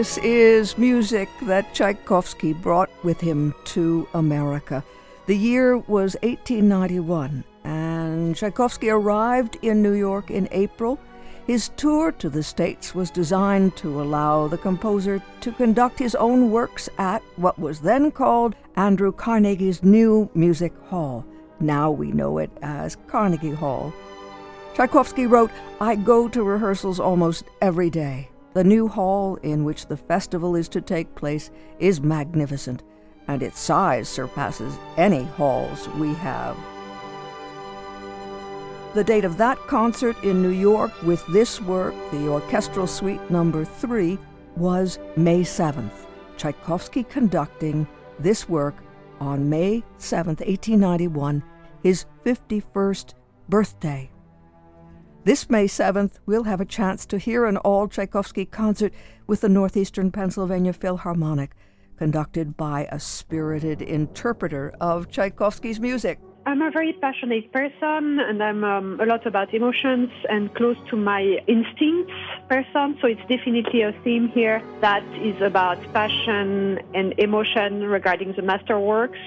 This is music that Tchaikovsky brought with him to America. The year was 1891, and Tchaikovsky arrived in New York in April. His tour to the States was designed to allow the composer to conduct his own works at what was then called Andrew Carnegie's New Music Hall. Now we know it as Carnegie Hall. Tchaikovsky wrote, I go to rehearsals almost every day. The new hall in which the festival is to take place is magnificent, and its size surpasses any halls we have. The date of that concert in New York with this work, the Orchestral Suite Number 3, was May 7th. Tchaikovsky conducting this work on May 7th, 1891, his 51st birthday. This May 7th, we'll have a chance to hear an all Tchaikovsky concert with the Northeastern Pennsylvania Philharmonic, conducted by a spirited interpreter of Tchaikovsky's music. I'm a very passionate person and I'm um, a lot about emotions and close to my instincts person. So it's definitely a theme here that is about passion and emotion regarding the masterworks.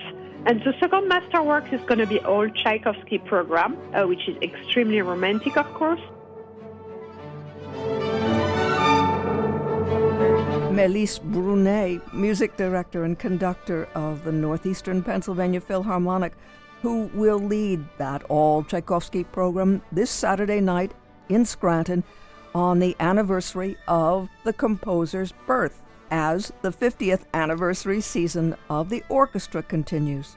And the second masterwork is going to be all Tchaikovsky program, uh, which is extremely romantic, of course. Melisse Brunet, music director and conductor of the Northeastern Pennsylvania Philharmonic, who will lead that all Tchaikovsky program this Saturday night in Scranton on the anniversary of the composer's birth as the 50th anniversary season of the orchestra continues.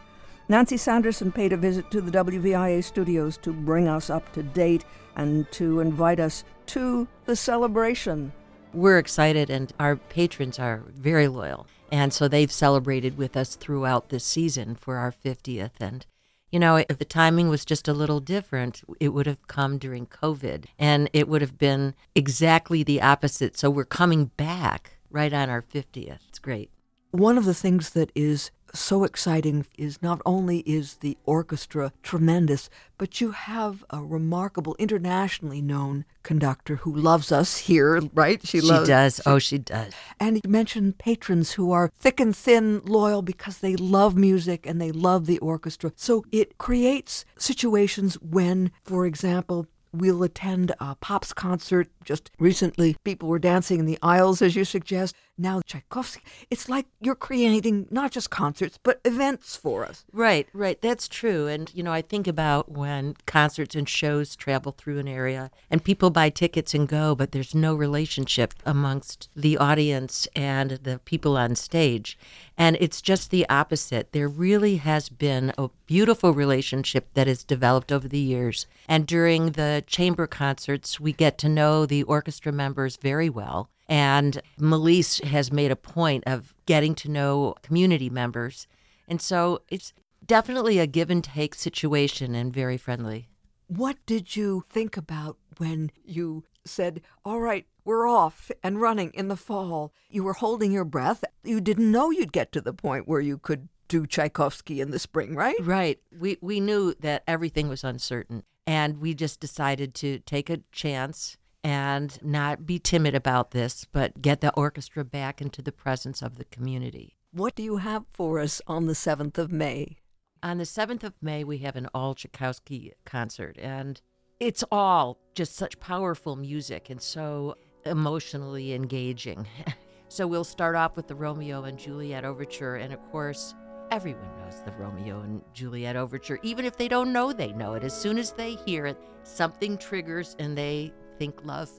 Nancy Sanderson paid a visit to the WVIA studios to bring us up to date and to invite us to the celebration. We're excited, and our patrons are very loyal. And so they've celebrated with us throughout this season for our 50th. And, you know, if the timing was just a little different, it would have come during COVID and it would have been exactly the opposite. So we're coming back right on our 50th. It's great. One of the things that is so exciting is not only is the orchestra tremendous, but you have a remarkable, internationally known conductor who loves us here, right? She, she loves, does. She, oh, she does. And you mentioned patrons who are thick and thin loyal because they love music and they love the orchestra. So it creates situations when, for example, We'll attend a Pops concert. Just recently, people were dancing in the aisles, as you suggest. Now, Tchaikovsky, it's like you're creating not just concerts, but events for us. Right, right. That's true. And, you know, I think about when concerts and shows travel through an area and people buy tickets and go, but there's no relationship amongst the audience and the people on stage. And it's just the opposite. There really has been a beautiful relationship that has developed over the years. And during the chamber concerts, we get to know the orchestra members very well. And Melisse has made a point of getting to know community members. And so it's definitely a give and take situation and very friendly. What did you think about when you said, All right, we're off and running in the fall? You were holding your breath. You didn't know you'd get to the point where you could do Tchaikovsky in the spring, right? Right. We we knew that everything was uncertain and we just decided to take a chance and not be timid about this, but get the orchestra back into the presence of the community. What do you have for us on the 7th of May? On the 7th of May, we have an all Tchaikovsky concert, and it's all just such powerful music and so emotionally engaging. so we'll start off with the Romeo and Juliet overture, and of course, everyone knows the Romeo and Juliet overture. Even if they don't know, they know it. As soon as they hear it, something triggers and they think love.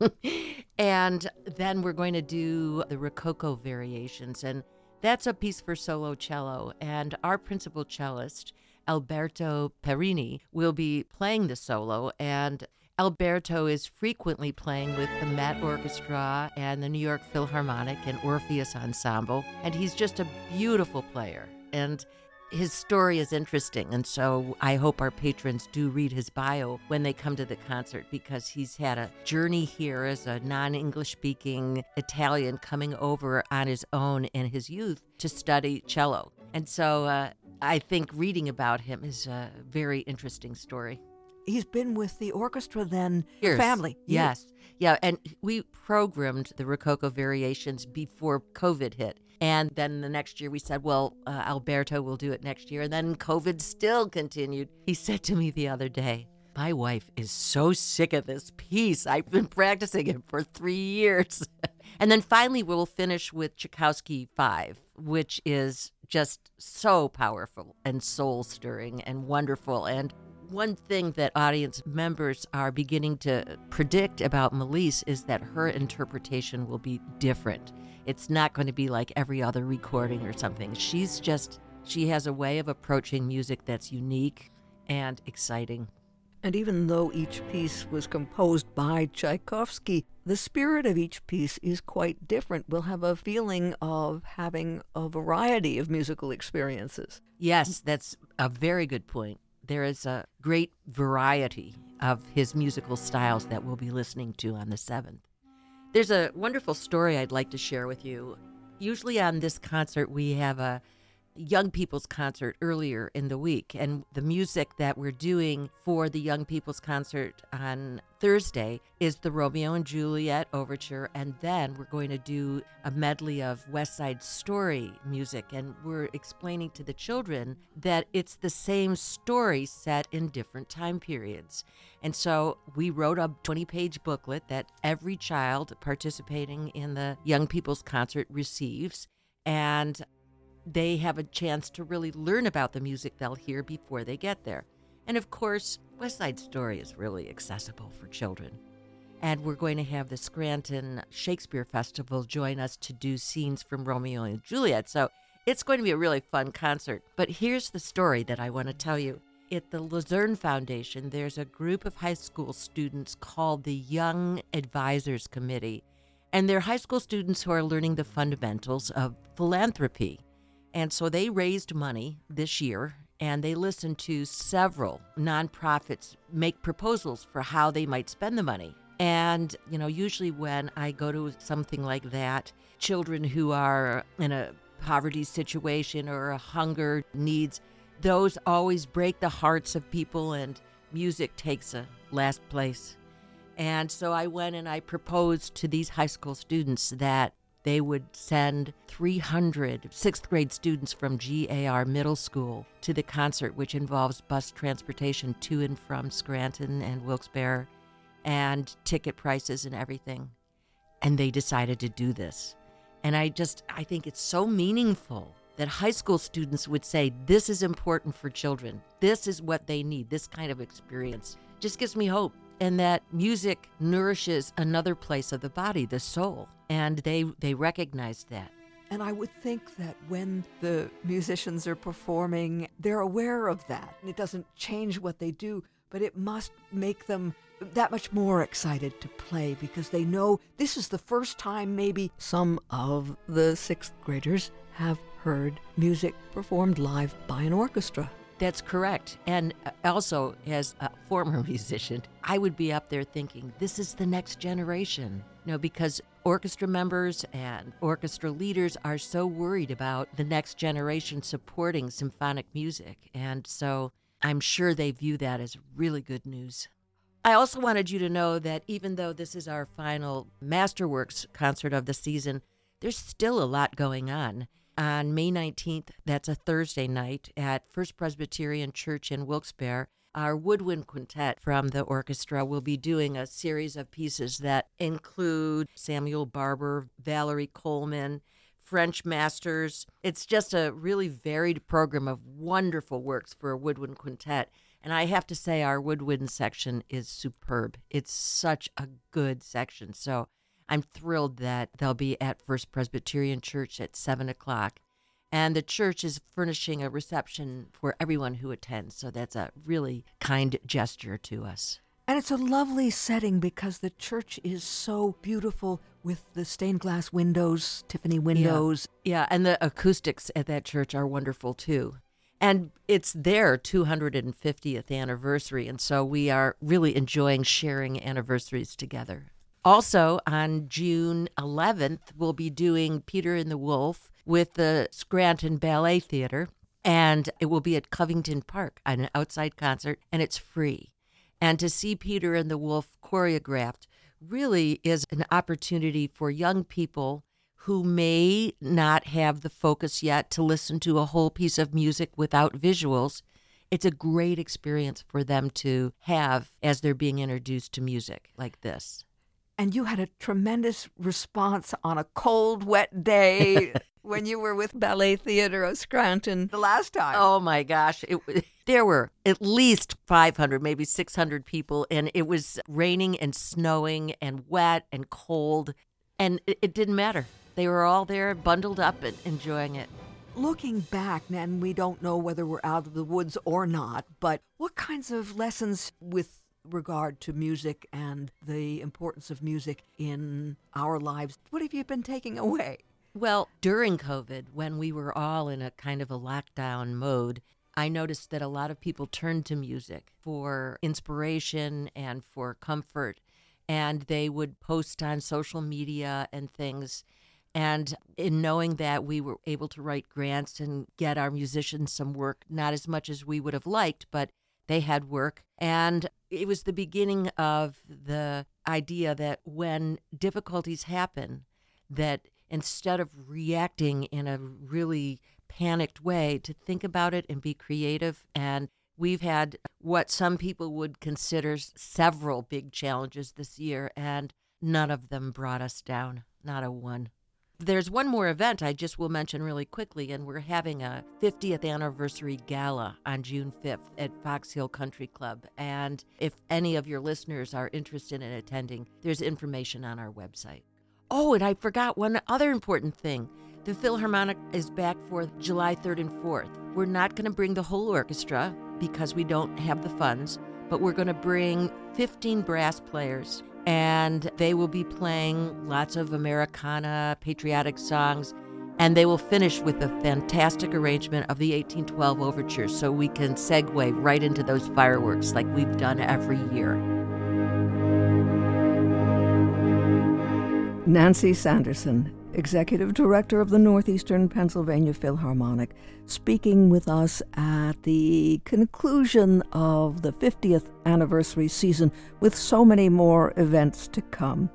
and then we're going to do the Rococo variations. And that's a piece for solo cello. And our principal cellist, Alberto Parrini, will be playing the solo. And Alberto is frequently playing with the Met Orchestra and the New York Philharmonic and Orpheus Ensemble. And he's just a beautiful player. And his story is interesting. And so I hope our patrons do read his bio when they come to the concert because he's had a journey here as a non English speaking Italian coming over on his own in his youth to study cello. And so uh, I think reading about him is a very interesting story. he's been with the orchestra then, Years. family. Ye- Yes. Yeah. And we programmed the Rococo variations before COVID hit. And then the next year we said, well, uh, Alberto will do it next year. And then COVID still continued. He said to me the other day, my wife is so sick of this piece. I've been practicing it for three years. and then finally, we'll finish with Tchaikovsky 5, which is just so powerful and soul stirring and wonderful. And one thing that audience members are beginning to predict about Melisse is that her interpretation will be different. It's not going to be like every other recording or something. She's just, she has a way of approaching music that's unique and exciting. And even though each piece was composed by Tchaikovsky, the spirit of each piece is quite different. We'll have a feeling of having a variety of musical experiences. Yes, that's a very good point. There is a great variety of his musical styles that we'll be listening to on the 7th. There's a wonderful story I'd like to share with you. Usually on this concert, we have a young people's concert earlier in the week. And the music that we're doing for the young people's concert on Thursday is the Romeo and Juliet overture. And then we're going to do a medley of West Side Story music. And we're explaining to the children that it's the same story set in different time periods. And so we wrote a 20 page booklet that every child participating in the young people's concert receives. And they have a chance to really learn about the music they'll hear before they get there. And of course, West Side Story is really accessible for children. And we're going to have the Scranton Shakespeare Festival join us to do scenes from Romeo and Juliet. So it's going to be a really fun concert. But here's the story that I want to tell you. At the Luzerne Foundation, there's a group of high school students called the Young Advisors Committee. And they're high school students who are learning the fundamentals of philanthropy. And so they raised money this year and they listened to several nonprofits make proposals for how they might spend the money. And, you know, usually when I go to something like that, children who are in a poverty situation or a hunger needs, those always break the hearts of people, and music takes a last place. And so I went and I proposed to these high school students that they would send 300 sixth grade students from GAR Middle School to the concert, which involves bus transportation to and from Scranton and Wilkes-Barre and ticket prices and everything. And they decided to do this. And I just, I think it's so meaningful that high school students would say, This is important for children. This is what they need. This kind of experience just gives me hope and that music nourishes another place of the body, the soul, and they they recognize that. And I would think that when the musicians are performing, they're aware of that. And It doesn't change what they do, but it must make them that much more excited to play because they know this is the first time maybe some of the sixth graders have heard music performed live by an orchestra. That's correct. And uh, also, as a former musician, I would be up there thinking, this is the next generation. You know, because orchestra members and orchestra leaders are so worried about the next generation supporting symphonic music. And so I'm sure they view that as really good news. I also wanted you to know that even though this is our final Masterworks concert of the season, there's still a lot going on on May 19th, that's a Thursday night, at First Presbyterian Church in Wilkes-Barre, our woodwind quintet from the orchestra will be doing a series of pieces that include Samuel Barber, Valerie Coleman, French masters. It's just a really varied program of wonderful works for a woodwind quintet. And I have to say, our woodwind section is superb. It's such a good section. So I'm thrilled that they'll be at First Presbyterian Church at 7 o'clock. And the church is furnishing a reception for everyone who attends. So that's a really kind gesture to us. And it's a lovely setting because the church is so beautiful with the stained glass windows, Tiffany windows. Yeah, yeah and the acoustics at that church are wonderful too. And it's their 250th anniversary. And so we are really enjoying sharing anniversaries together. Also, on June 11th, we'll be doing Peter and the Wolf with the Scranton Ballet Theater, and it will be at Covington Park, an outside concert, and it's free. And to see Peter and the Wolf choreographed really is an opportunity for young people who may not have the focus yet to listen to a whole piece of music without visuals. It's a great experience for them to have as they're being introduced to music like this. And you had a tremendous response on a cold, wet day when you were with Ballet Theater of Scranton the last time. Oh my gosh. It, there were at least 500, maybe 600 people, and it was raining and snowing and wet and cold, and it, it didn't matter. They were all there, bundled up and enjoying it. Looking back, and we don't know whether we're out of the woods or not, but what kinds of lessons with regard to music and the importance of music in our lives, what have you been taking away? Well, during COVID, when we were all in a kind of a lockdown mode, I noticed that a lot of people turned to music for inspiration and for comfort. And they would post on social media and things. And in knowing that we were able to write grants and get our musicians some work, not as much as we would have liked, but they had work. And it was the beginning of the idea that when difficulties happen, that instead of reacting in a really panicked way, to think about it and be creative. And we've had what some people would consider several big challenges this year, and none of them brought us down, not a one. There's one more event I just will mention really quickly, and we're having a 50th anniversary gala on June 5th at Fox Hill Country Club. And if any of your listeners are interested in attending, there's information on our website. Oh, and I forgot one other important thing. The Philharmonic is back for July 3rd and 4th. We're not going to bring the whole orchestra because we don't have the funds, but we're going to bring 15 brass players and they will be playing lots of Americana, patriotic songs, and they will finish with a fantastic arrangement of the 1812 overture so we can segue right into those fireworks like we've done every year. Nancy Sanderson, Executive Director of the Northeastern Pennsylvania Philharmonic, speaking with us at the conclusion of the 50th anniversary season with so many more events to come.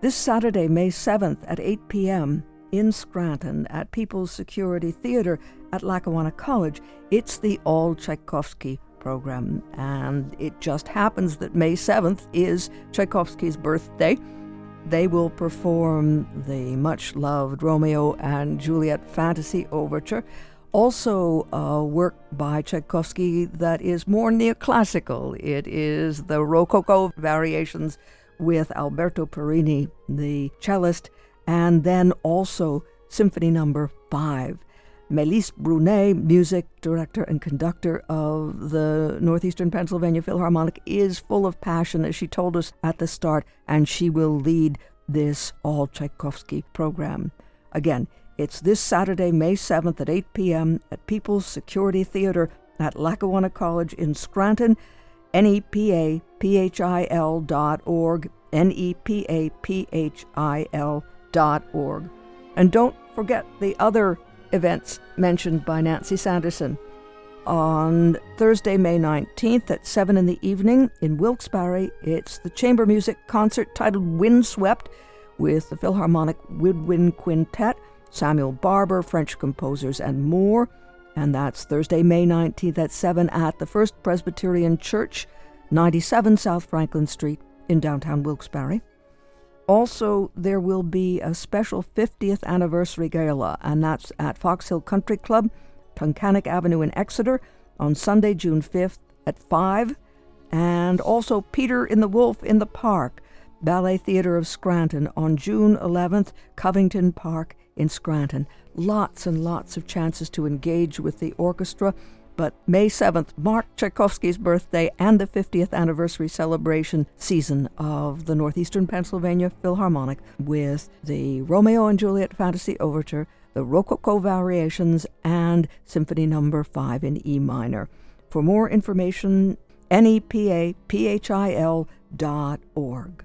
This Saturday, May 7th at 8 p.m. in Scranton at People's Security Theater at Lackawanna College, it's the All Tchaikovsky program. And it just happens that May 7th is Tchaikovsky's birthday. They will perform the much loved Romeo and Juliet Fantasy Overture, also a work by Tchaikovsky that is more neoclassical. It is the Rococo variations with Alberto Parrini, the cellist, and then also Symphony Number no. 5. Melisse Brunet, music director and conductor of the Northeastern Pennsylvania Philharmonic, is full of passion, as she told us at the start, and she will lead this all Tchaikovsky program. Again, it's this Saturday, May 7th at 8 p.m. at People's Security Theater at Lackawanna College in Scranton, nepaphil.org, nepaphil.org. And don't forget the other events mentioned by Nancy Sanderson. On Thursday, May 19th at 7 in the evening in Wilkes-Barre, it's the chamber music concert titled Windswept with the Philharmonic Woodwind Quintet, Samuel Barber, French composers, and more. And that's Thursday, May 19th at 7 at the First Presbyterian Church, 97 South Franklin Street in downtown Wilkes-Barre. Also, there will be a special 50th anniversary gala, and that's at Fox Hill Country Club, Tunkhannock Avenue in Exeter, on Sunday, June 5th at 5. And also Peter in the Wolf in the Park, Ballet Theater of Scranton, on June 11th, Covington Park in Scranton. Lots and lots of chances to engage with the orchestra but May 7th marked Tchaikovsky's birthday and the 50th anniversary celebration season of the Northeastern Pennsylvania Philharmonic with the Romeo and Juliet Fantasy Overture, the Rococo Variations, and Symphony Number no. 5 in E minor. For more information, nepaphil.org.